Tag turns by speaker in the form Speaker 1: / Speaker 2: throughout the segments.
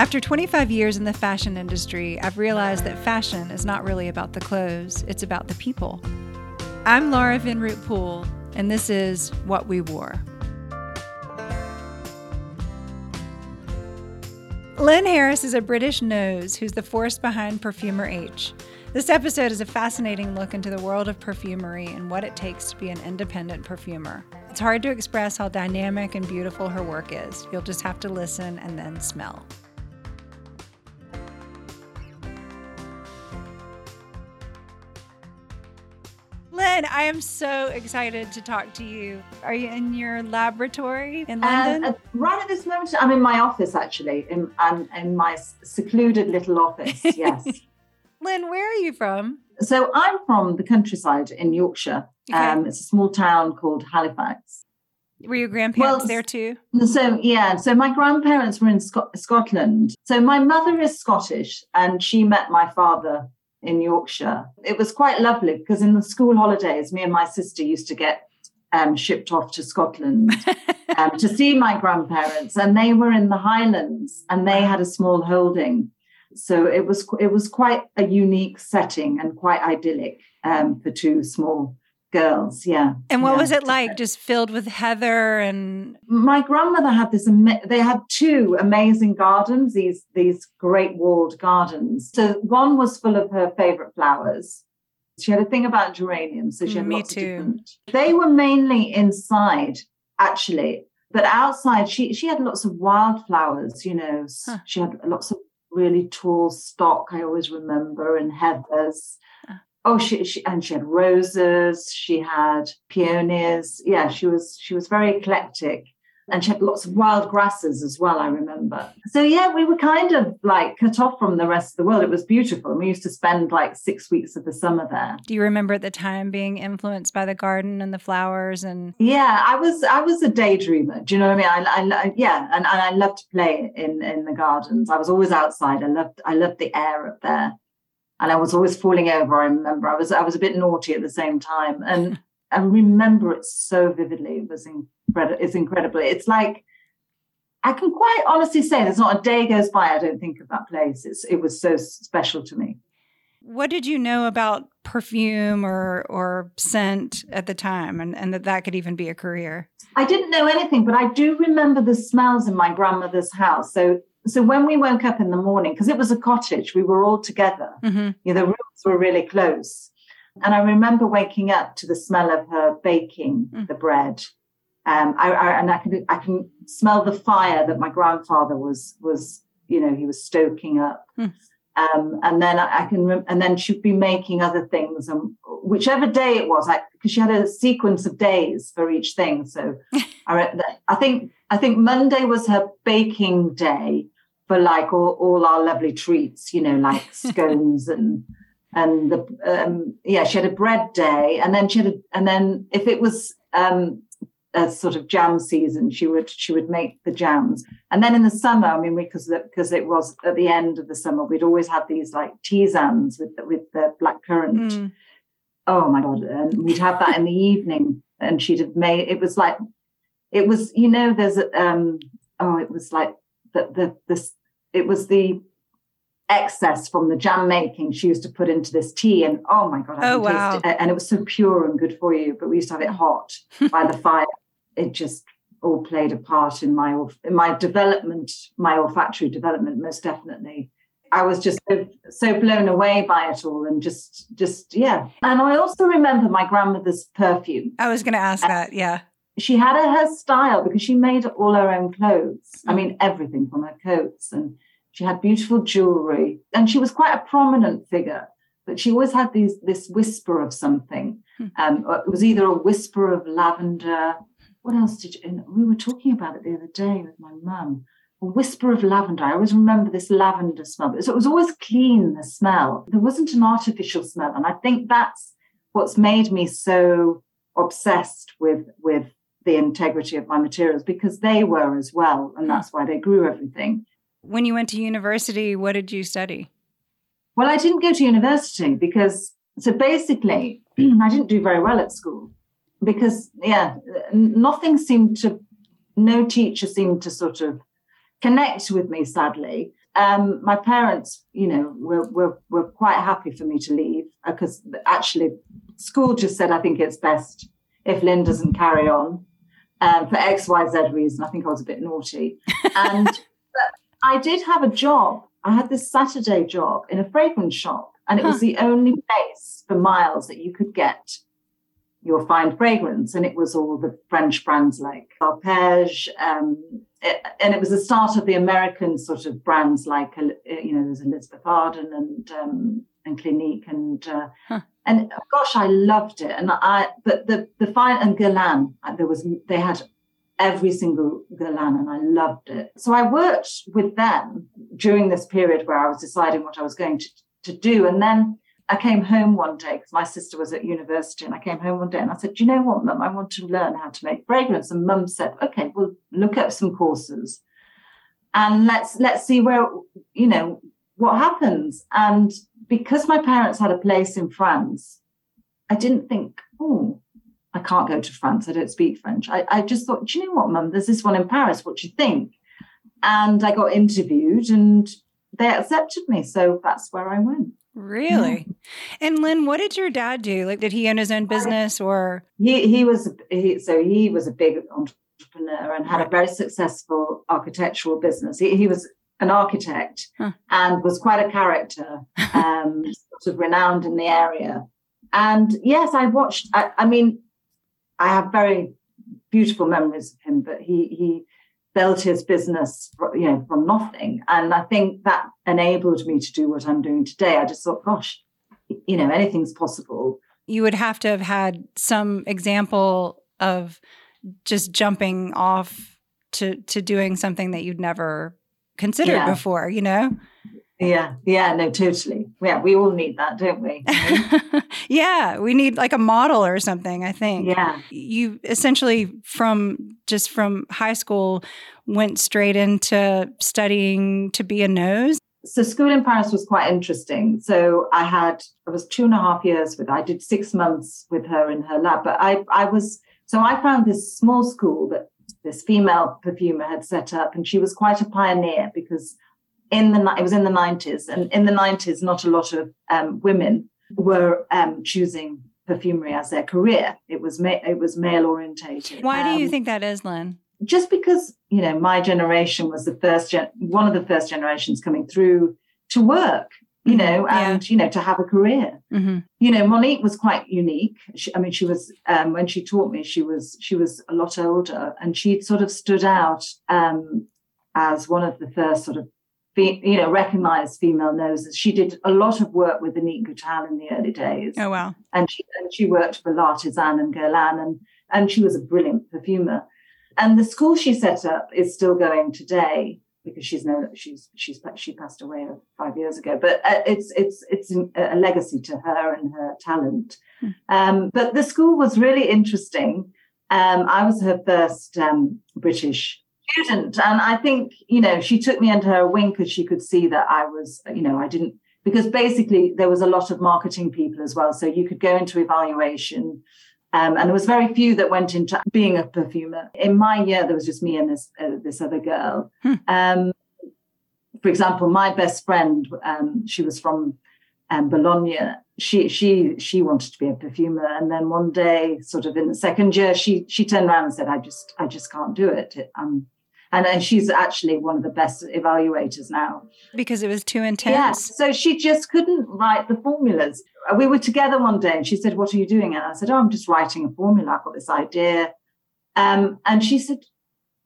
Speaker 1: After 25 years in the fashion industry, I've realized that fashion is not really about the clothes, it's about the people. I'm Laura Vinroot Poole, and this is What We Wore. Lyn Harris is a British nose who's the force behind Perfumer H. This episode is a fascinating look into the world of perfumery and what it takes to be an independent perfumer. It's hard to express how dynamic and beautiful her work is. You'll just have to listen and then smell. Lyn, I am so excited to talk to you. Are you in your laboratory in London?
Speaker 2: Uh, right at this moment, I'm in my office actually. In, I'm in my secluded little office. Yes.
Speaker 1: Lyn, where are you from?
Speaker 2: So I'm from the countryside in Yorkshire. Okay. Um, it's a small town called Halifax.
Speaker 1: Were your grandparents well, there too?
Speaker 2: So yeah, so my grandparents were in Scotland. So my mother is Scottish, and she met my father in Yorkshire. It was quite lovely because in the school holidays, me and my sister used to get um, shipped off to Scotland um, to see my grandparents, and they were in the Highlands, and they had a small holding. So it was it was quite a unique setting and quite idyllic um, for two small girls. Yeah.
Speaker 1: And what
Speaker 2: yeah.
Speaker 1: was it like? Just filled with heather and.
Speaker 2: My grandmother had this. They had two amazing gardens. These these great walled gardens. So one was full of her favorite flowers. She had a thing about geraniums. So she had mm,
Speaker 1: Me
Speaker 2: lots
Speaker 1: too.
Speaker 2: of different. They were mainly inside, actually. But outside, she she had lots of wildflowers. You know, huh. she had lots of really tall stock. I always remember and heathers ah. Oh she, she and she had roses she had peonies. Yeah she was she was very eclectic. And she had lots of wild grasses as well i remember. So yeah we were kind of like cut off from the rest of the world. It was beautiful. And we used to spend like six weeks of the summer there.
Speaker 1: Do you remember at the time being influenced by the garden and the flowers and
Speaker 2: yeah i was i was a daydreamer. Do you know what i mean? I, I yeah and, and i loved to play in in the gardens. I was always outside. I loved i loved the air up there and I was always falling over. I remember I was I was a bit naughty at the same time, and I remember it so vividly. It was incredible. It's incredible. It's like I can quite honestly say there's not a day goes by I don't think of that place. It's it was so special to me.
Speaker 1: What did you know about perfume or or scent at the time, and and that that could even be a career?
Speaker 2: I didn't know anything, but I do remember the smells in my grandmother's house. So so when we woke up in the morning, because it was a cottage, we were all together. Mm-hmm. You know, the rooms were really close. And I remember waking up to the smell of her baking mm. the bread. Um, I, I, and I can I can smell the fire that my grandfather was was you know he was stoking up. Mm. Um, and then I, I can and then she'd be making other things and whichever day it was, because she had a sequence of days for each thing. So I, I think I think Monday was her baking day for like all, all our lovely treats, you know, like scones and and the um, yeah, she had a bread day, and then she had a, and then if it was um, a sort of jam season, she would she would make the jams, and then in the summer, I mean, because because it was at the end of the summer, we'd always have these like tisanes with the, with the black currant. Mm. Oh my god! And we'd have that in the evening, and she'd have made it was like it was you know there's um oh it was like the the this it was the excess from the jam making she used to put into this tea and oh my god I
Speaker 1: oh wow.
Speaker 2: it. and it was so pure and good for you but we used to have it hot by the fire. It just all played a part in my in my development my olfactory development most definitely. I was just so, so blown away by it all and just just yeah. And I also remember my grandmother's perfume.
Speaker 1: I was going to ask and, that yeah
Speaker 2: she had a, her style because she made all her own clothes. I mean, everything from her coats, and she had beautiful jewelry, and she was quite a prominent figure. But she always had these this whisper of something. Hmm. Um, it was either a whisper of lavender. What else did you? we were talking about it the other day with my mum. A whisper of lavender. I always remember this lavender smell. So it was always clean. The smell. There wasn't an artificial smell, and I think that's what's made me so obsessed with with the integrity of my materials because they were as well. And hmm. that's why they grew everything.
Speaker 1: When you went to university, what did you study?
Speaker 2: Well, I didn't go to university because, so basically, I didn't do very well at school because, yeah, nothing seemed to, no teacher seemed to sort of connect with me, sadly. um, my parents, you know, were, were, were quite happy for me to leave because uh, actually school just said, I think it's best if Lyn doesn't carry on um, for X, Y, Z reason. I think I was a bit naughty. And I did have a job. I had this Saturday job in a fragrance shop, and it huh. was the only place for miles that you could get your fine fragrance. And it was all the French brands like Arpège. Um, it, and it was the start of the American sort of brands like, uh, you know, there's Elizabeth Arden and um, and Clinique and uh, huh. and gosh, I loved it. And I, but the the fine and Guerlain, uh, there was they had every single Guerlain and I loved it. So I worked with them during this period where I was deciding what I was going to, to do. And then I came home one day because my sister was at university, and I came home one day and I said, "Do you know what, Mum? I want to learn how to make fragrance." And Mum said, "Okay, we'll look at some courses, and let's let's see where you know what happens." And because my parents had a place in France, I didn't think, "Oh, I can't go to France. I don't speak French." I, I just thought, "Do you know what, Mum? There's this one in Paris. What do you think?" And I got interviewed, and they accepted me, so that's where I went.
Speaker 1: Really? Yeah. And Lyn, what did your dad do? Like, did he own his own business or?
Speaker 2: He he was he, so he was a big entrepreneur and had right. a very successful architectural business. He, he was an architect huh. and was quite a character, um, sort of renowned in the area. And yes, I watched. I, I mean, I have very beautiful memories of him, but he he built his business you know from nothing and i think that enabled me to do what i'm doing today i just thought gosh you know anything's possible
Speaker 1: you would have to have had some example of just jumping off to to doing something that you'd never considered yeah. before you know
Speaker 2: yeah, yeah, no, totally. Yeah, we all need that, don't we?
Speaker 1: yeah, we need like a model or something, I think.
Speaker 2: Yeah.
Speaker 1: You essentially from just from high school went straight into studying to be a nose.
Speaker 2: So school in Paris was quite interesting. So I had I was two and a half years with I did six months with her in her lab. But I I was so I found this small school that this female perfumer had set up and she was quite a pioneer because in the it was in the 90s and in the 90s not a lot of um, women were um, choosing perfumery as their career. It was ma- it was male orientated.
Speaker 1: Why do you um, think that is Lyn
Speaker 2: just because you know my generation was the first gen- one of the first generations coming through to work you mm-hmm. know and yeah. you know to have a career mm-hmm. you know monique was quite unique she, i mean she was um, when she taught me she was she was a lot older and she sort of stood out um, as one of the first sort of you know, recognized female noses. She did a lot of work with Annick Goutal in the early days.
Speaker 1: Oh wow!
Speaker 2: And she and she worked for L'Artisan and Guerlain, and and she was a brilliant perfumer. And the school she set up is still going today because she's no she's she's she passed away five years ago. But uh, it's it's it's a legacy to her and her talent. Hmm. Um, but the school was really interesting. Um, I was her first um, British student. And I think, you know, she took me under her wing because she could see that I was, you know, I didn't, because basically there was a lot of marketing people as well. So you could go into evaluation. Um, and there was very few that went into being a perfumer. In my year, there was just me and this uh, this other girl. Hmm. Um, for example, my best friend, um, she was from um, Bologna. She she she wanted to be a perfumer, and then one day, sort of in the second year, she she turned around and said, "I just I just can't do it. I'm and, and she's actually one of the best evaluators now.
Speaker 1: Because it was too intense?
Speaker 2: yeah so she just couldn't write the formulas. We were together one day and she said what are you doing? And i said oh i'm just writing a formula. I've got this idea. Um, and she said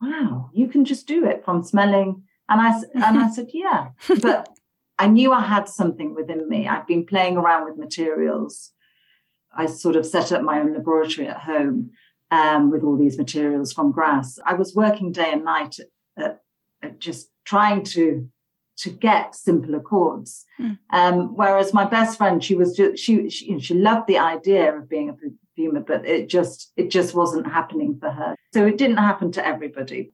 Speaker 2: wow you can just do it from smelling. And i and i said yeah. But i knew i had something within me. I've been playing around with materials. I sort of set up my own laboratory at home um, with all these materials from Grasse. I was working day and night at, at just trying to to get simpler accords. Mm. Um, whereas my best friend, she was just, she she, she loved the idea of being a perfumer, but it just it just wasn't happening for her. So it didn't happen to everybody.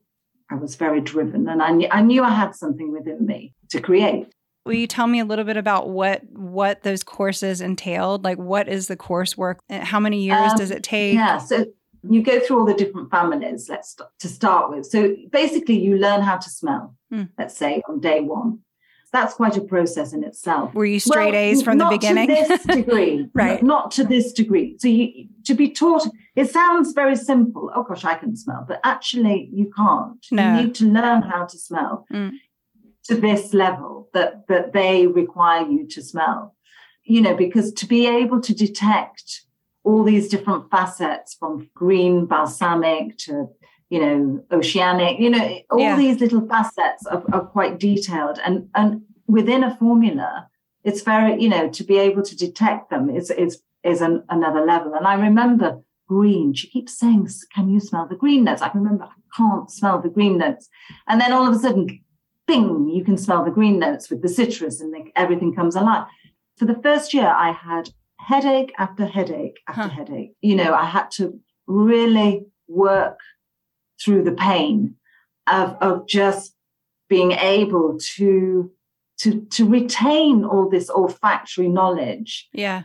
Speaker 2: I was very driven, and I knew I knew I had something within me to create.
Speaker 1: Will you tell me a little bit about what what those courses entailed? Like, what is the coursework? How many years um, does it take?
Speaker 2: Yeah, so you go through all the different families let's to start with so basically you learn how to smell mm. let's say on day one that's quite a process in itself.
Speaker 1: Were you straight well, A's from the beginning?
Speaker 2: Not to this degree,
Speaker 1: right?
Speaker 2: Not to this degree. So you to be taught. It sounds very simple. Oh gosh, I can smell, but actually you can't.
Speaker 1: No.
Speaker 2: You need to learn how to smell mm. to this level that that they require you to smell. You know, because to be able to detect all these different facets from green balsamic to you know, oceanic, you know, all yeah. these little facets are, are quite detailed. And and within a formula, it's very, you know, to be able to detect them is is is an, another level. And I remember green. She keeps saying, "Can you smell the green notes?" I remember I can't smell the green notes. And then all of a sudden, bing, you can smell the green notes with the citrus, and everything comes alive. For the first year, I had headache after headache after huh. headache. You know, I had to really work through the pain of, of just being able to to to retain all this olfactory knowledge
Speaker 1: yeah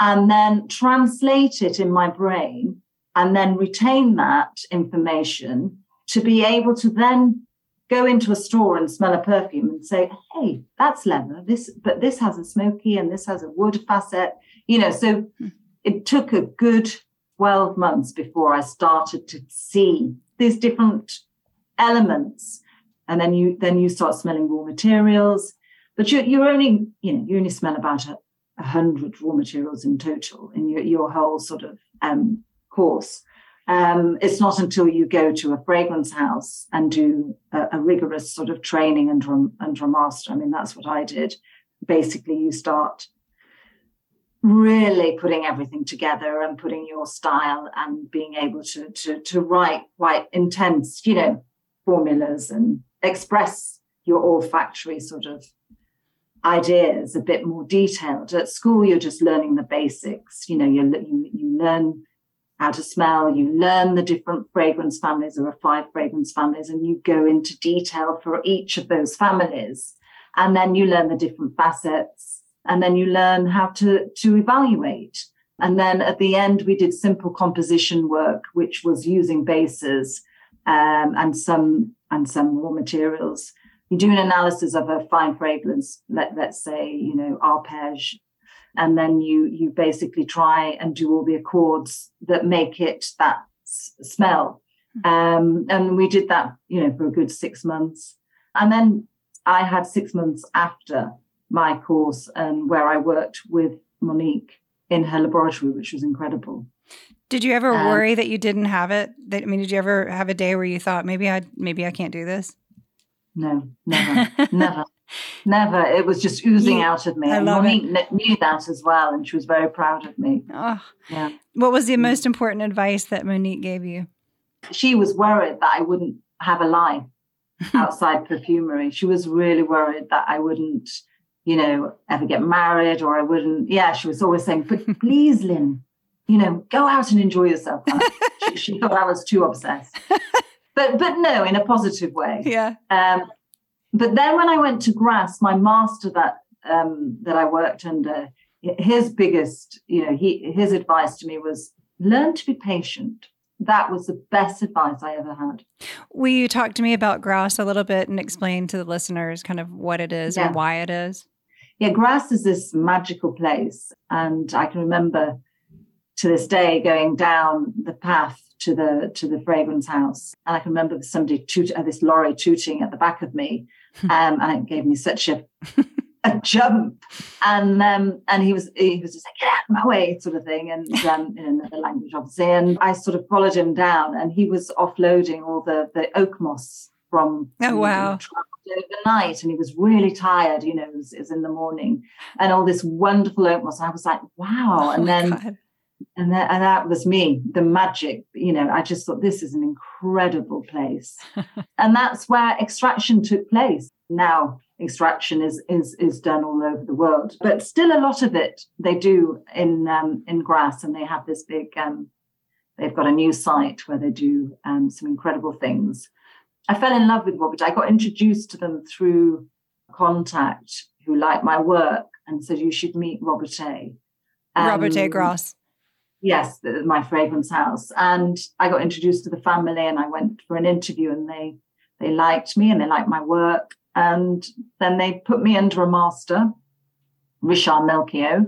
Speaker 2: and then translate it in my brain and then retain that information to be able to then go into a store and smell a perfume and say hey that's leather this but this has a smoky and this has a wood facet you know so it took a good 12 months before i started to see these different elements. And then you then you start smelling raw materials. But you, you're only you know you only smell about a, a hundred raw materials in total in your, your whole sort of um, course. Um, it's not until you go to a fragrance house and do a, a rigorous sort of training under, under a master. I mean that's what i did. Basically you start really putting everything together and putting your style and being able to to to write quite intense, you know, formulas and express your olfactory sort of ideas a bit more detailed. At school, you're just learning the basics. You know, you you, you learn how to smell, you learn the different fragrance families. There are five fragrance families, and you go into detail for each of those families. And then you learn the different facets and then you learn how to to evaluate. And then at the end we did simple composition work which was using bases um, and some and some raw materials. You do an analysis of a fine fragrance let, let's say you know Arpège and then you you basically try and do all the accords that make it that s- smell. Hmm. um, and we did that you know for a good six months. And then i had six months after my course and where I worked with Monique in her laboratory, which was incredible.
Speaker 1: Did you ever um, worry that you didn't have it? That, I mean, did you ever have a day where you thought maybe I maybe I can't do this?
Speaker 2: No, never, never, never. It was just oozing you, out of me.
Speaker 1: I love
Speaker 2: Monique
Speaker 1: it.
Speaker 2: knew that as well, and she was very proud of me.
Speaker 1: Oh, yeah. What was the mm. most important advice that Monique gave you?
Speaker 2: She was worried that I wouldn't have a life outside perfumery. She was really worried that I wouldn't you know, ever get married or I wouldn't. Yeah, she was always saying, but please, Lyn, you know, go out and enjoy yourself. she, she, thought I was too obsessed. But but no, in a positive way.
Speaker 1: Yeah.
Speaker 2: Um, but then when I went to Grasse, my master that um, that I worked under, his biggest, you know, he his advice to me was learn to be patient. That was the best advice I ever had.
Speaker 1: Will you talk to me about Grasse a little bit and explain to the listeners kind of what it is yeah. and why it is?
Speaker 2: Yeah, Grasse is this magical place. And I can remember to this day going down the path to the to the fragrance house. And I can remember somebody toot, uh, this lorry tooting at the back of me. Um, and it gave me such a a jump. And um, and he was he was just like, get out of my way, sort of thing, and um, in another language, obviously. And I sort of followed him down and he was offloading all the the oak moss from
Speaker 1: oh wow
Speaker 2: overnight and he was really tired you know it was, it was in the morning. And all this wonderful oak moss and i was like wow. Oh and then God. and then and that was me the magic you know i just thought this is an incredible place. And that's where extraction took place. Now extraction is is is done all over the world but still a lot of it they do in um, in Grasse and they have this big um, they've got a new site where they do um, some incredible things I fell in love with Robertet. I got introduced to them through contact who liked my work and said, You should meet Robertet.
Speaker 1: Um, Robertet. Grasse.
Speaker 2: Yes, my fragrance house. And I got introduced to the family and I went for an interview and they they liked me and they liked my work. And then they put me under a master, Richard Melchior.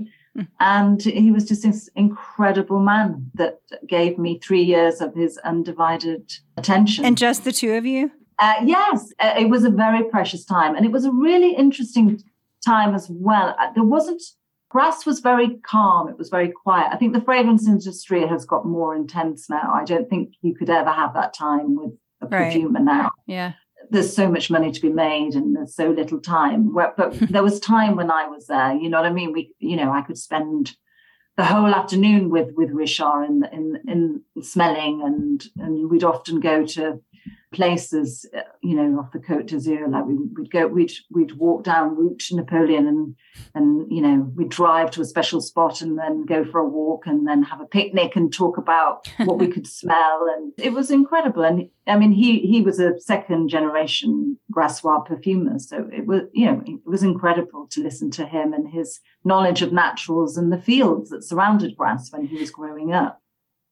Speaker 2: And he was just this incredible man that gave me three years of his undivided attention.
Speaker 1: And just the two of you?
Speaker 2: Uh, yes, uh, it was a very precious time. And it was a really interesting time as well. Uh, there wasn't, Grasse was very calm. It was very quiet. I think the fragrance industry has got more intense now. I don't think you could ever have that time with a right. perfumer now.
Speaker 1: Yeah.
Speaker 2: There's so much money to be made and there's so little time. But there was time when I was there, you know what I mean? We, you know, I could spend the whole afternoon with with Richard in in in smelling and and we'd often go to places, uh, you know, off the Côte d'Azur. Like we, would go, we'd we'd walk down route to Napoleon, and and you know, we'd drive to a special spot, and then go for a walk, and then have a picnic, and talk about what we could smell, and it was incredible. And I mean, he he was a second generation Grassois perfumer, so it was you know, it was incredible to listen to him and his knowledge of naturals and the fields that surrounded Grasse when he was growing up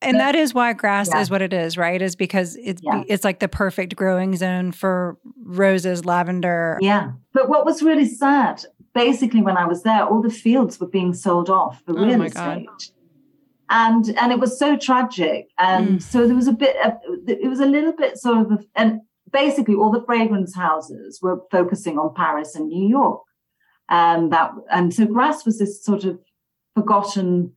Speaker 1: and that is why Grasse yeah. is what it is, right? Is because it's yeah. it's like the perfect growing zone for roses, lavender.
Speaker 2: Yeah. But what was really sad, basically, when I was there, all the fields were being sold off for oh real estate. God. And and it was so tragic, and mm. so there was a bit. Of, it was a little bit sort of, a, and basically all the fragrance houses were focusing on Paris and New York, and that and so Grasse was this sort of forgotten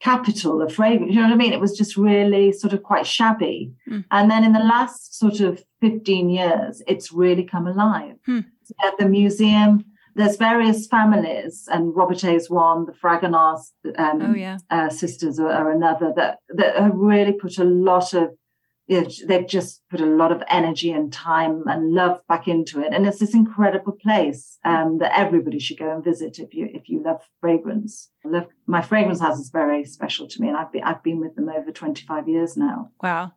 Speaker 2: capital of fragrance. You know what I mean? It was just really sort of quite shabby. Mm. And then in the last sort of 15 years, it's really come alive. Mm. At the museum, there's various families, and Robertet is one, the Fragonard um, oh, yeah. uh, sisters are, are, another, that, that have really put a lot of they've just put a lot of energy and time and love back into it. And it's this incredible place um, that everybody should go and visit if you if you love fragrance. I love my fragrance house is very special to me and I've been I've been with them over 25 years now.
Speaker 1: Wow.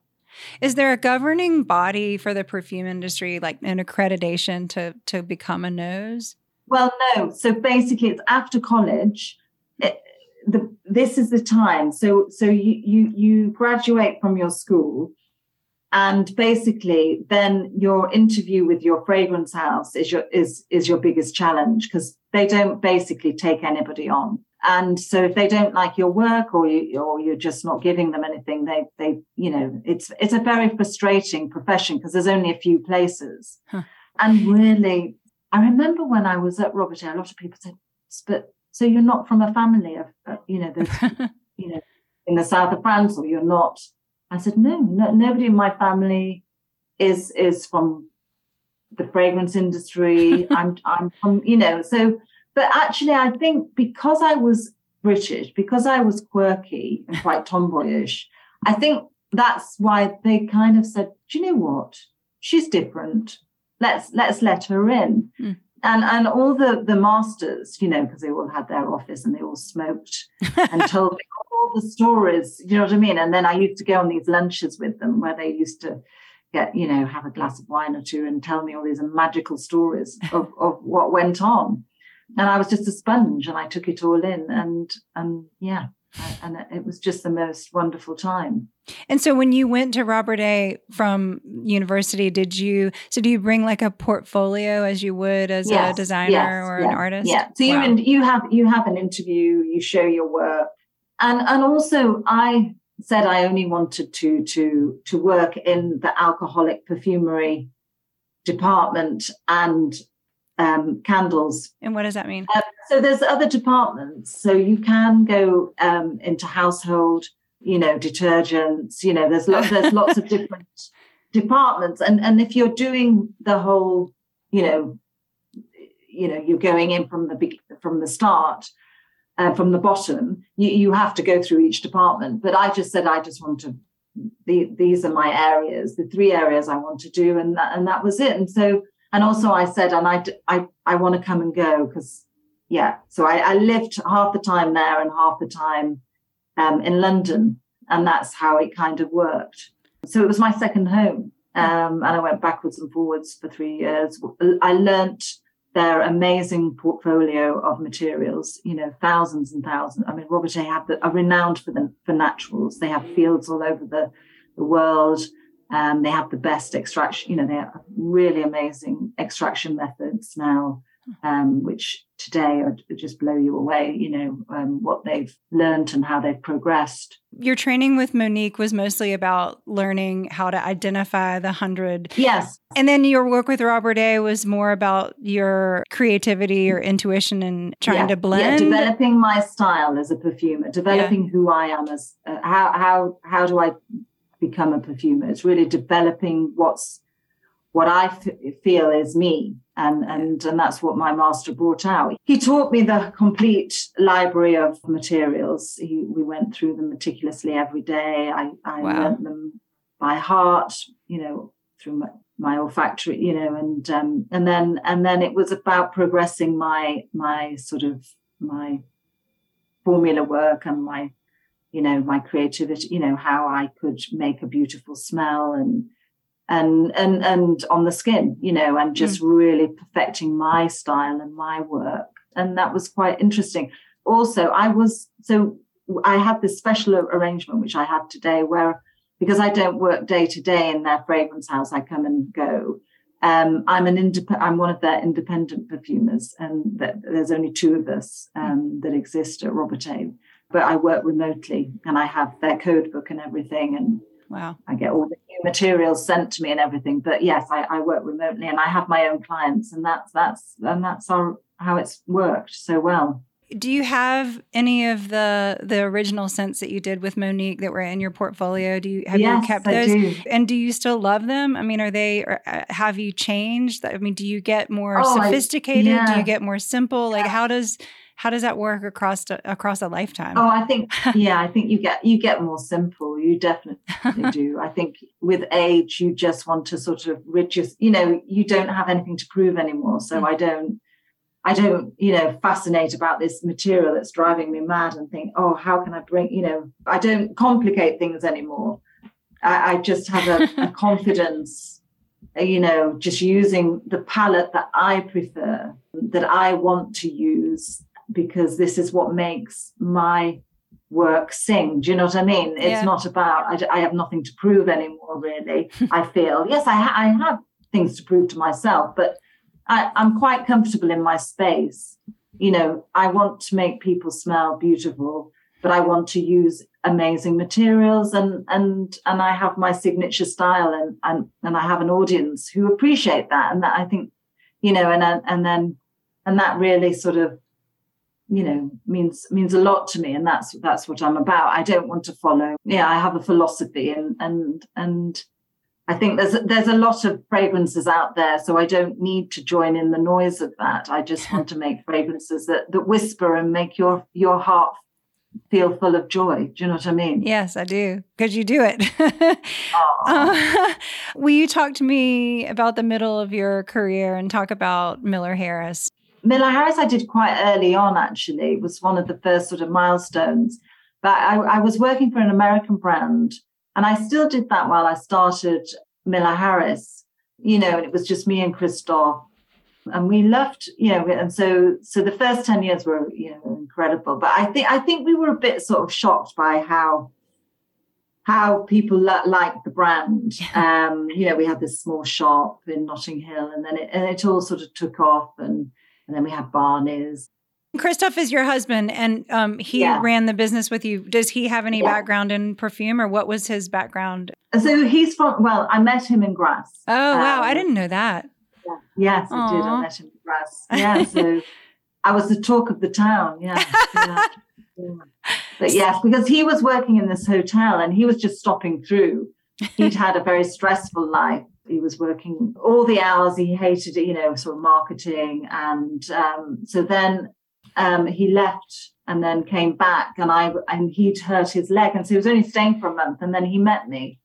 Speaker 1: Is there a governing body for the perfume industry like an accreditation to to become a nose?
Speaker 2: Well no. So basically it's after college it, the, this is the time. So so you you you graduate from your school and basically then your interview with your fragrance house is your is is your biggest challenge because they don't basically take anybody on and so if they don't like your work or you or you're just not giving them anything they they you know it's it's a very frustrating profession because there's only a few places huh. and really i remember when i was at robert a lot of people said but so you're not from a family of uh, you know the you know in the south of france or you're not I said, no, no, nobody in my family is is from the fragrance industry. I'm I'm from, you know, so but actually I think because I was British, because I was quirky and quite tomboyish, I think that's why they kind of said, Do you know what? She's different. Let's let's let her in. Mm. And and all the the masters, you know, because they all had their office and they all smoked and told me all the stories, you know what I mean? And then I used to go on these lunches with them where they used to get, you know, have a glass of wine or two and tell me all these magical stories of, of what went on. And I was just a sponge and I took it all in and and yeah, and it was just the most wonderful time.
Speaker 1: And so when you went to Robert A from university, did you so do you bring like a portfolio as you would as yes, a designer yes, or an artist?
Speaker 2: Yeah. So wow. you you have you have an interview, you show your work, and and also I said I only wanted to to to work in the alcoholic perfumery department and um, candles.
Speaker 1: And what does that mean?
Speaker 2: Uh, so there's other departments. So you can go um, into household, you know, detergents. You know, there's lots there's lots of different departments, and and if you're doing the whole, you know, you know, you're going in from the from the start uh, from the bottom, you, you have to go through each department. But I just said, I just want to, the, these are my areas, the three areas I want to do. And that, and that was it. And so, and also I said, and I, I, I want to come and go because, yeah. So I, I lived half the time there and half the time um, in London. And that's how it kind of worked. So it was my second home. Um, and I went backwards and forwards for three years. I learnt their amazing portfolio of materials, you know, thousands and thousands. I mean, Robertet have the, are renowned for them for naturals. They have fields all over the, the world. Um, they have the best extraction, you know, they have really amazing extraction methods now, um, which today are, just blow you away, you know, um, what they've learned and how they've progressed.
Speaker 1: Your training with Monique was mostly about learning how to identify the hundred.
Speaker 2: Yes.
Speaker 1: And then your work with Robertet was more about your creativity or intuition and trying
Speaker 2: yeah.
Speaker 1: to blend.
Speaker 2: Yeah, developing my style as a perfumer, developing yeah. who I am as uh, how how how do I become a perfumer. It's really developing what's what I f- feel is me, and and and that's what my master brought out. He taught me the complete library of materials. He, we went through them meticulously every day. I I wow. learned them by heart, you know, through my, my olfactory, you know, and um, and then and then it was about progressing my my sort of my formula work and my you know my creativity you know how i could make a beautiful smell and and and and on the skin you know and just mm. really perfecting my style and my work and that was quite interesting also i was so i had this special arrangement which i had today where because i don't work day to day in their fragrance house i come and go um, I'm an indep- I'm one of their independent perfumers, and there's only two of us mm. um, that exist at Robertet but I work remotely and I have their code book and everything. And
Speaker 1: wow,
Speaker 2: I get all the new materials sent to me and everything. But yes, I, I work remotely and I have my own clients, and that's that's and that's our, how it's worked so well.
Speaker 1: Do you have any of the the original scents that you did with Monique that were in your portfolio? Do you have
Speaker 2: yes,
Speaker 1: you kept
Speaker 2: those?
Speaker 1: And do you still love them? I mean, are they? Or uh, have you changed? I mean, do you get more oh, sophisticated? I, yeah. Do you get more simple? Like, how does how does that work across to, across a lifetime?
Speaker 2: Oh, I think yeah, I think you get you get more simple. You definitely do. I think with age, you just want to sort of reduce. You know, you don't have anything to prove anymore. So mm-hmm. I don't. I don't, you know, fascinate about this material that's driving me mad and think, oh, how can I bring, you know, I don't complicate things anymore. I, I just have a, a confidence, you know, just using the palette that I prefer, that I want to use, because this is what makes my work sing. Do you know what I mean? It's yeah. not about, I, I, have nothing to prove anymore, really. I feel, yes, I, ha- I have things to prove to myself, but I, I'm quite comfortable in my space. You know, I want to make people smell beautiful, but I want to use amazing materials and and and I have my signature style and and and I have an audience who appreciate that and that I think you know and and then and that really sort of you know means means a lot to me and that's that's what i'm about i don't want to follow yeah i have a philosophy and and and i think there's there's a lot of fragrances out there so i don't need to join in the noise of that i just want to make fragrances that that whisper and make your your heart feel full of joy. Do you know what I mean?
Speaker 1: Yes, I do, because you do it. uh, will you talk to me about the middle of your career and talk about Miller Harris?
Speaker 2: Miller Harris, I did quite early on, actually. It was one of the first sort of milestones. But I, I was working for an American brand, and I still did that while I started Miller Harris, you know, and it was just me and Christophe. And we loved, you know, and so so the first 10 years were, you know, incredible. But I think I think we were a bit sort of shocked by how how people liked the brand. Um, you know, we had this small shop in Notting Hill, and then it, and it all sort of took off, and and then we have Barney's.
Speaker 1: Christoph is your husband, and um, he yeah. ran the business with you. Does he have any yeah. background in perfume, or what was his background?
Speaker 2: So he's from. Well, I met him in Grasse.
Speaker 1: Oh um, wow, I um, didn't know that.
Speaker 2: Yeah. Yes, Aww. I did. I met him in Grasse. Yeah, so I was the talk of the town. Yeah. yeah. But yes, because he was working in this hotel and he was just stopping through. He'd had a very stressful life he was working all the hours he hated you know, sort of marketing. And um, so then um, he left and then came back and I and he'd hurt his leg. And so he was only staying for a month and then he met me.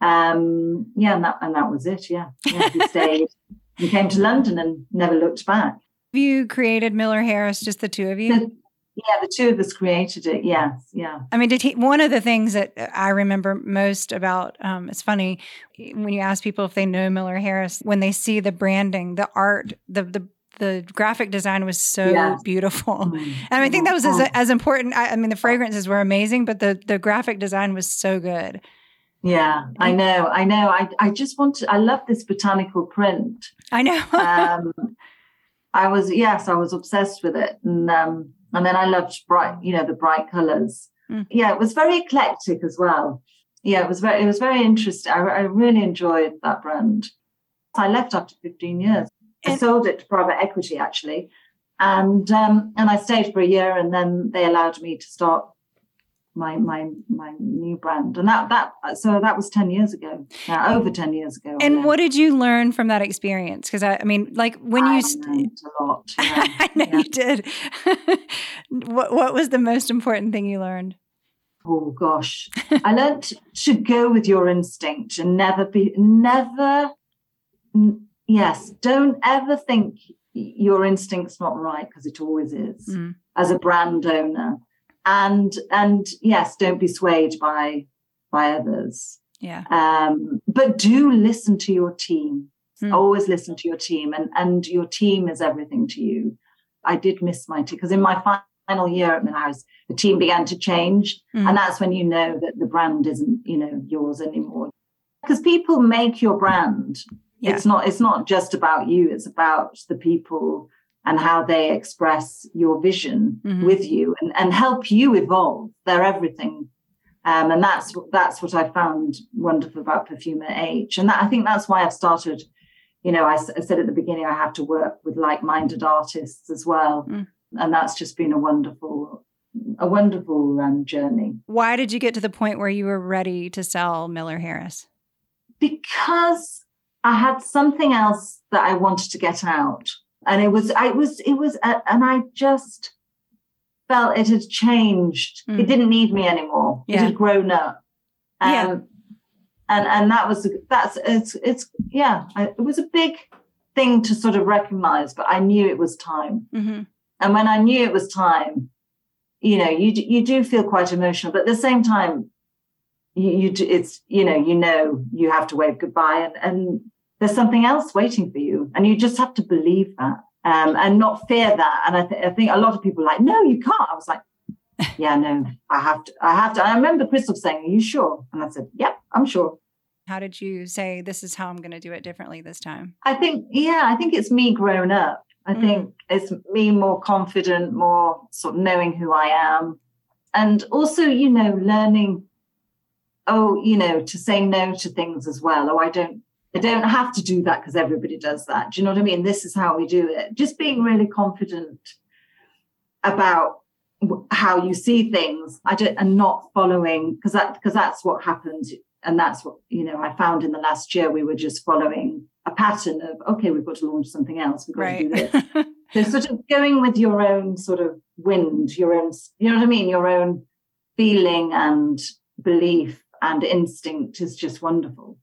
Speaker 2: Um, yeah, and that and that was it. Yeah. yeah he stayed He came to London and never looked back.
Speaker 1: Have you created Miller Harris, just the two of you?
Speaker 2: Yeah, the two of us created it. Yes, yeah.
Speaker 1: I mean, did he? One of the things that I remember most about um, it's funny when you ask people if they know Miller Harris when they see the branding, the art, the the the graphic design was so yes. beautiful. Mm-hmm. And I think that was as, as important. I, I, mean, the fragrances were amazing, but the the graphic design was so good.
Speaker 2: Yeah, I know. I know. I, I just want to, I love this botanical print.
Speaker 1: I know. um,
Speaker 2: I was, yes, I was obsessed with it. And, um, and then I loved bright, you know, the bright colors. Mm. Yeah, it was very eclectic as well. Yeah, it was very, it was very interesting. I, I really enjoyed that brand. I left after 15 years. I sold it to private equity actually. And um, and I stayed for a year and then they allowed me to start my my my new brand. And that that so that was 10 years ago. Uh, over 10 years ago
Speaker 1: and what did you learn from that experience? Because I, I, mean like when
Speaker 2: I
Speaker 1: you
Speaker 2: st- a lot
Speaker 1: yeah. i know yeah. you did. What what was the most important thing you learned?
Speaker 2: Oh gosh. I learned to go with your instinct and never be never yes don't ever think your instinct's not right because it always is. Mm. as a brand owner and and yes don't be swayed by by others
Speaker 1: yeah
Speaker 2: um but do listen to your team mm. always listen to your team and and your team is everything to you i did miss my team because in my final year at Miller Harris, the team began to change mm. and that's when you know that the brand isn't you know yours anymore because people make your brand yeah. it's not it's not just about you it's about the people and how they express your vision mm-hmm. with you and, and help you evolve. They're everything. Um, and that's that's what I found wonderful about Perfumer H. And that, I think that's why I've started, you know, I, I, said at the beginning, I have to work with like-minded artists as well. Mm. And that's just been a wonderful, a wonderful um, journey.
Speaker 1: Why did you get to the point where you were ready to sell Miller Harris?
Speaker 2: Because I had something else that I wanted to get out and it was i was it was uh, and i just felt it had changed mm. it didn't need me anymore yeah. it had grown up um, yeah. and and that was that's it's it's yeah it was a big thing to sort of recognize but i knew it was time mm-hmm. and when i knew it was time you know you you do feel quite emotional but at the same time you, you it's you know you know you have to wave goodbye and, and there's something else waiting for you. And you just have to believe that um, and not fear that. And I, th- I, think a lot of people are like, no, you can't. I was like, yeah, no, I have to. I have to. I remember Christoph saying, are you sure? And I said, yep, I'm sure.
Speaker 1: How did you say, this is how I'm going to do it differently this time?
Speaker 2: I think, yeah, I think it's me grown up. I mm. think it's me more confident, more sort of knowing who I am. And also, you know, learning, oh, you know, to say no to things as well. Oh, I don't I don't have to do that because everybody does that. Do you know what I mean? This is how we do it. Just being really confident about how you see things I don't, and not following because that because that's what happened and that's what you know I found in the last year we were just following a pattern of okay we've got to launch something else we've got right. to do this so sort of going with your own sort of wind your own you know what I mean your own feeling and belief and instinct is just wonderful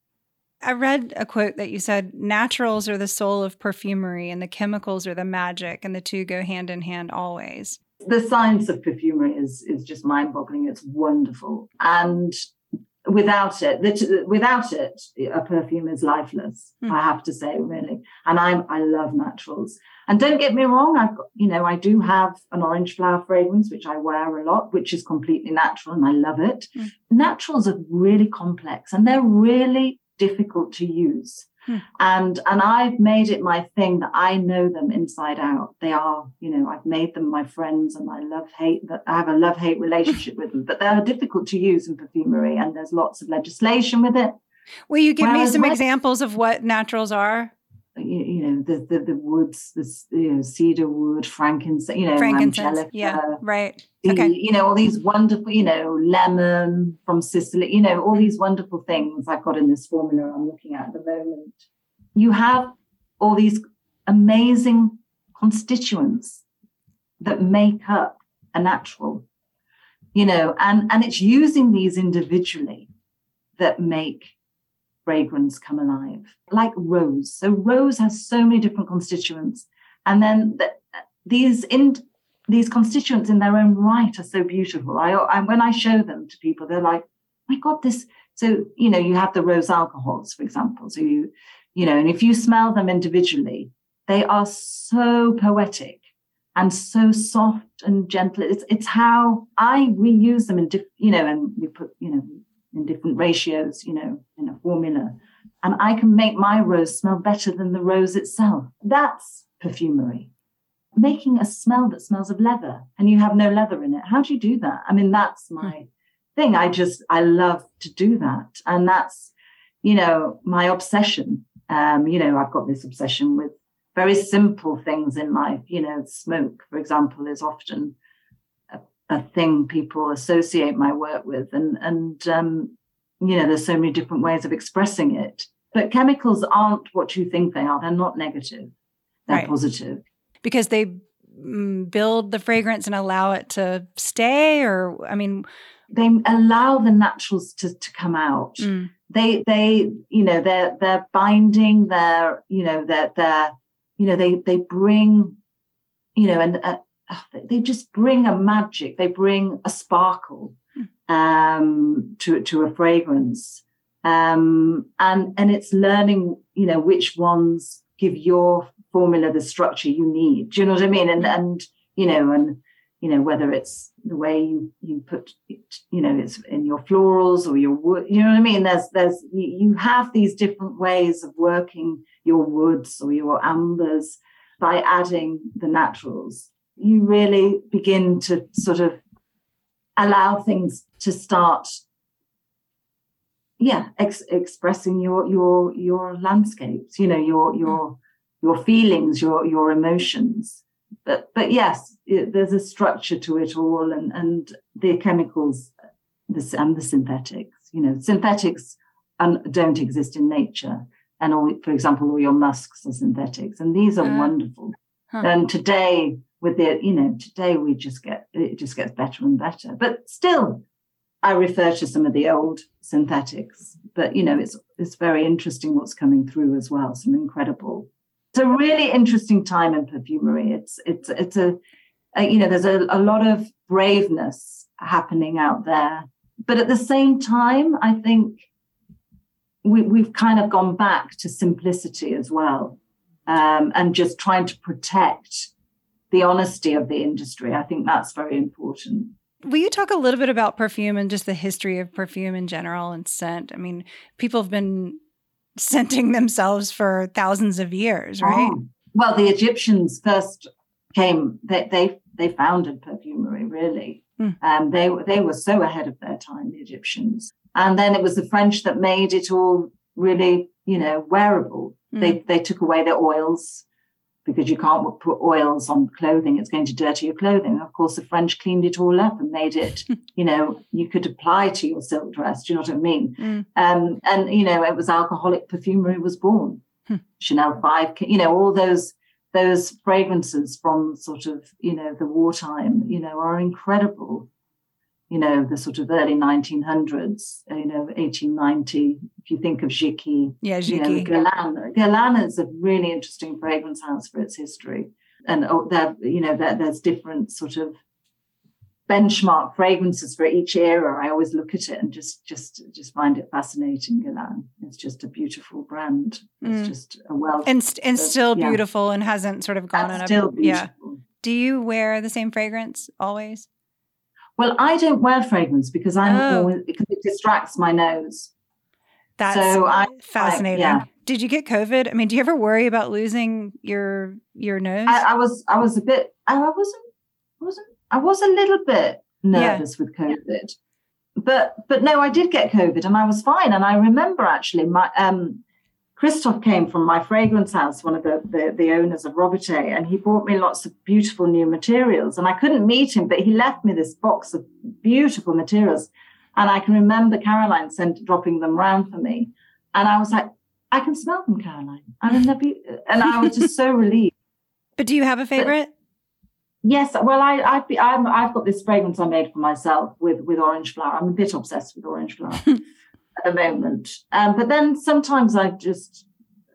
Speaker 1: I read a quote that you said naturals are the soul of perfumery and the chemicals are the magic, and the two go hand in hand always.
Speaker 2: The science of perfumery is, is just mind boggling. It's wonderful. And without it, without it, a perfume is lifeless. Mm. I have to say, really. And I'm, I love naturals. And don't get me wrong, I've got, you know, I do have an orange flower fragrance which I wear a lot, which is completely natural, and I love it. Mm. Naturals are really complex, and they're really difficult to use. Hmm. And and I've made it my thing that I know them inside out. They are, you know, I've made them my friends and I love hate that I have a love hate relationship with them, but they're difficult to use in perfumery and there's lots of legislation with it.
Speaker 1: Will you give Whereas me some examples of what naturals are?
Speaker 2: You, know the, the the woods, this you know cedar wood, frankincense, you know
Speaker 1: frankincense, yeah, right. okay,
Speaker 2: you know all these wonderful, you know lemon from Sicily, you know all these wonderful things I've got in this formula I'm looking at at the moment. You have all these amazing constituents that make up a natural, you know, and and it's using these individually that make fragrance come alive, like rose. So rose has so many different constituents, and then the, these in these constituents in their own right are so beautiful. I, I when I show them to people, they're like, "My God, this." So you know, you have the rose alcohols, for example. So you, you know, and if you smell them individually, they are so poetic and so soft and gentle. It's it's how I reuse them in, diff, you know, and we put, you know, in different ratios, you know, in a formula. And I can make my rose smell better than the rose itself. That's perfumery. Making a smell that smells of leather and you have no leather in it. How do you do that? I mean, that's hmm. my thing. I just, I love to do that. And that's, you know, my obsession. Um, you know, I've got this obsession with very simple things in life. You know, smoke, for example, is often a, thing people associate my work with. And, and, um, you know, there's so many different ways of expressing it. But chemicals aren't what you think they are. They're not negative. They're right. positive.
Speaker 1: Because they mm, build the fragrance and allow it to stay or I mean
Speaker 2: they allow the naturals to, to come out. Mm. They they you know they're they're binding. They're you know they're they're you know they they bring you know and uh, they just bring a magic. They bring a sparkle mm. um, to to a fragrance. Um, and and it's learning you know which ones give your formula the structure you need. Do you know what I mean? And and you know and you know whether it's the way you you put it, you know it's in your florals or your wood you know what i mean there's there's you have these different ways of working your woods or your ambers by adding the naturals you really begin to sort of allow things to start yeah ex- expressing your your your landscapes you know your your your feelings your your emotions but but yes, it, there's a structure to it all, and and the chemicals, the, and the synthetics. You know, synthetics un, don't exist in nature, and all, for example, all your musks are synthetics, and these are uh, wonderful. Huh. And today, with the you know, today we just get it just gets better and better, but still. I refer to some of the old synthetics, but you know, it's it's very interesting what's coming through as well. Some incredible it's a really interesting time in perfumery. It's it's it's a, a you know there's a, a lot of braveness happening out there, but at the same time, I think we, we've kind of gone back to simplicity as well, um, and just trying to protect the honesty of the industry. I think that's very important.
Speaker 1: Will you talk a little bit about perfume and just the history of perfume in general and scent? I mean, people have been scenting themselves for thousands of years, right? Oh.
Speaker 2: Well, the Egyptians first came; they they, they founded perfumery. Really, mm. um, they they were so ahead of their time, the Egyptians. And then it was the French that made it all really, you know, wearable. Mm. They they took away the oils because you can't put oils on clothing. It's going to dirty your clothing. Of course, the French cleaned it all up and made it, you know, you could apply to your silk dress. Do you know what I mean? Mm. Um, and, you know, it was alcoholic perfumery was born. Hmm. Chanel 5, you know, all those those fragrances from sort of, you know, the wartime, you know, are incredible you know, the sort of early 1900s, you know, 1890. If you think of Jicky,
Speaker 1: yeah, Jicky.
Speaker 2: You know, Guerlain. Guerlain is a really interesting fragrance house for its history. And oh, there, you know, there, there's different sort of benchmark fragrances for each era. I always look at it and just, just, just find it fascinating. Guerlain. It's just a beautiful brand. It's mm. just a well
Speaker 1: and and still beautiful and hasn't sort of gone
Speaker 2: on a yeah.
Speaker 1: Do you wear the same fragrance always?
Speaker 2: Well, I don't wear fragrance because I'm oh. always because it distracts my nose.
Speaker 1: That's so I, fascinating. I, yeah. Did you get COVID? I mean, do you ever worry about losing your your nose?
Speaker 2: I, I was I was a bit I wasn't wasn't I was a little bit nervous yeah. with COVID. But but no, I did get COVID and I was fine. And I remember actually my um Christoph came from my fragrance house, one of the, the, the, owners of Robertet, and he brought me lots of beautiful new materials. And I couldn't meet him, but he left me this box of beautiful materials. And I can remember Caroline sent dropping them round for me. And I was like, I can smell them, Caroline. And, and I was just so relieved.
Speaker 1: But do you have a favorite?
Speaker 2: But, yes. Well, I, I've, I'm, I've got this fragrance I made for myself with, with orange flower. I'm a bit obsessed with orange flower. at the moment. Um, but then sometimes I just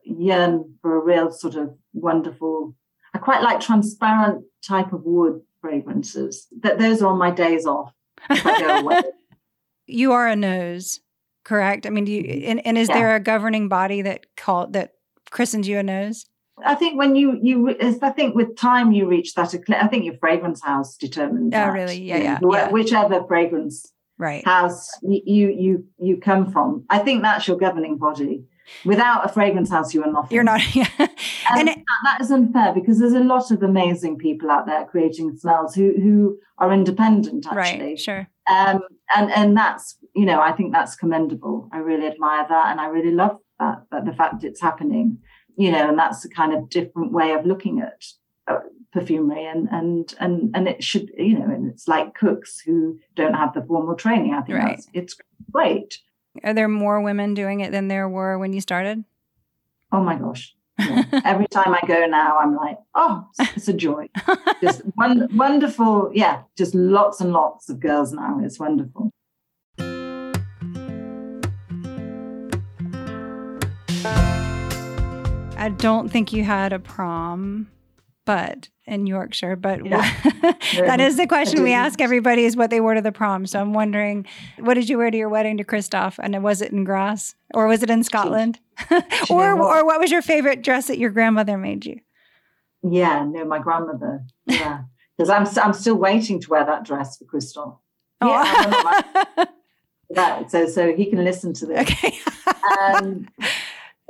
Speaker 2: yearn for a real sort of wonderful. I quite like transparent type of wood fragrances. That those are on my days off.
Speaker 1: you are a nose, correct? I mean, do you mm-hmm. and, and is yeah. there a governing body that called that christens you a nose?
Speaker 2: I think when you you I think with time you reach that. I think your fragrance house determines.
Speaker 1: Oh, really? Yeah, yeah,
Speaker 2: yeah. Whichever fragrance
Speaker 1: right.
Speaker 2: house you you you come from. I think that's your governing body. Without a fragrance house, you are nothing.
Speaker 1: You're not. Yeah.
Speaker 2: and, and it, that is unfair because there's a lot of amazing people out there creating smells who who are independent. Actually,
Speaker 1: right. Sure.
Speaker 2: Um, and and that's you know I think that's commendable. I really admire that, and I really love that, that the fact it's happening. You know, and that's a kind of different way of looking at uh, perfumery and and and and it should you know and it's like cooks who don't have the formal training i think right. that's it's great
Speaker 1: are there more women doing it than there were when you started
Speaker 2: oh my gosh. Every time i go now i'm like oh it's a joy. Just one, wonderful yeah just lots and lots of girls now. It's wonderful.
Speaker 1: I don't think you had a prom but in Yorkshire. But yeah. that is the question we ask everybody is what they wore to the prom. So I'm wondering, what did you wear to your wedding to Christoph? And was it in Grasse or was it in Scotland? or or what was your favorite dress that your grandmother made you?
Speaker 2: Yeah, no, my grandmother. Yeah, because I'm I'm still waiting to wear that dress for Christoph. Oh. Yeah, that so so he can listen to this. Okay. um,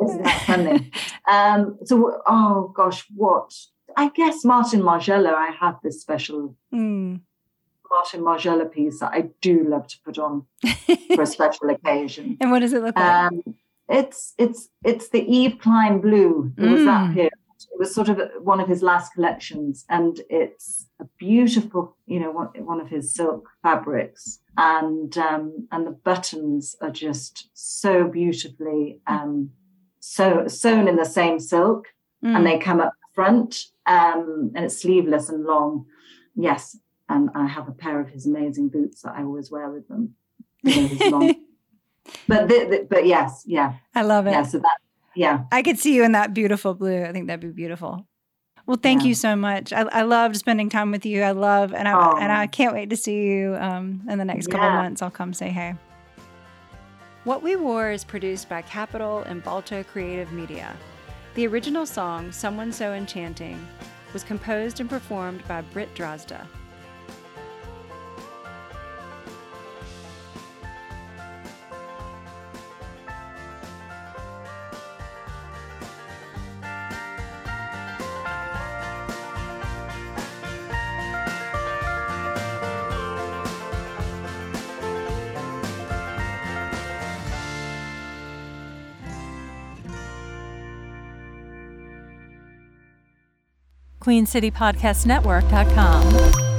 Speaker 2: isn't that funny? Um, so, oh gosh, what I guess Martin Margiela, I have this special mm. Martin Margiela piece that I do love to put on for a special occasion.
Speaker 1: And what does it look like? Um,
Speaker 2: it's it's it's the Yves Klein blue. It mm. was that period. It was sort of one of his last collections, and it's a beautiful, you know, one, one of his silk fabrics, and um, and the buttons are just so beautifully um, so sewn in the same silk, mm. and they come up front um, and it's sleeveless and long. Yes, and I have a pair of his amazing boots that I always wear with them. but the, the, but yes, yeah,
Speaker 1: I love it.
Speaker 2: Yeah, so that yeah,
Speaker 1: I could see you in that beautiful blue. I think that'd be beautiful. Well, thank yeah. you so much. I, I, loved spending time with you. I love, and I oh. and I can't wait to see you um, in the next yeah. couple months. I'll come say hey. What We Wore is produced by Capital and Balto Creative Media. The original song, Someone So Enchanting, was composed and performed by Britt Drozda.
Speaker 3: QueenCityPodcastNetwork.com.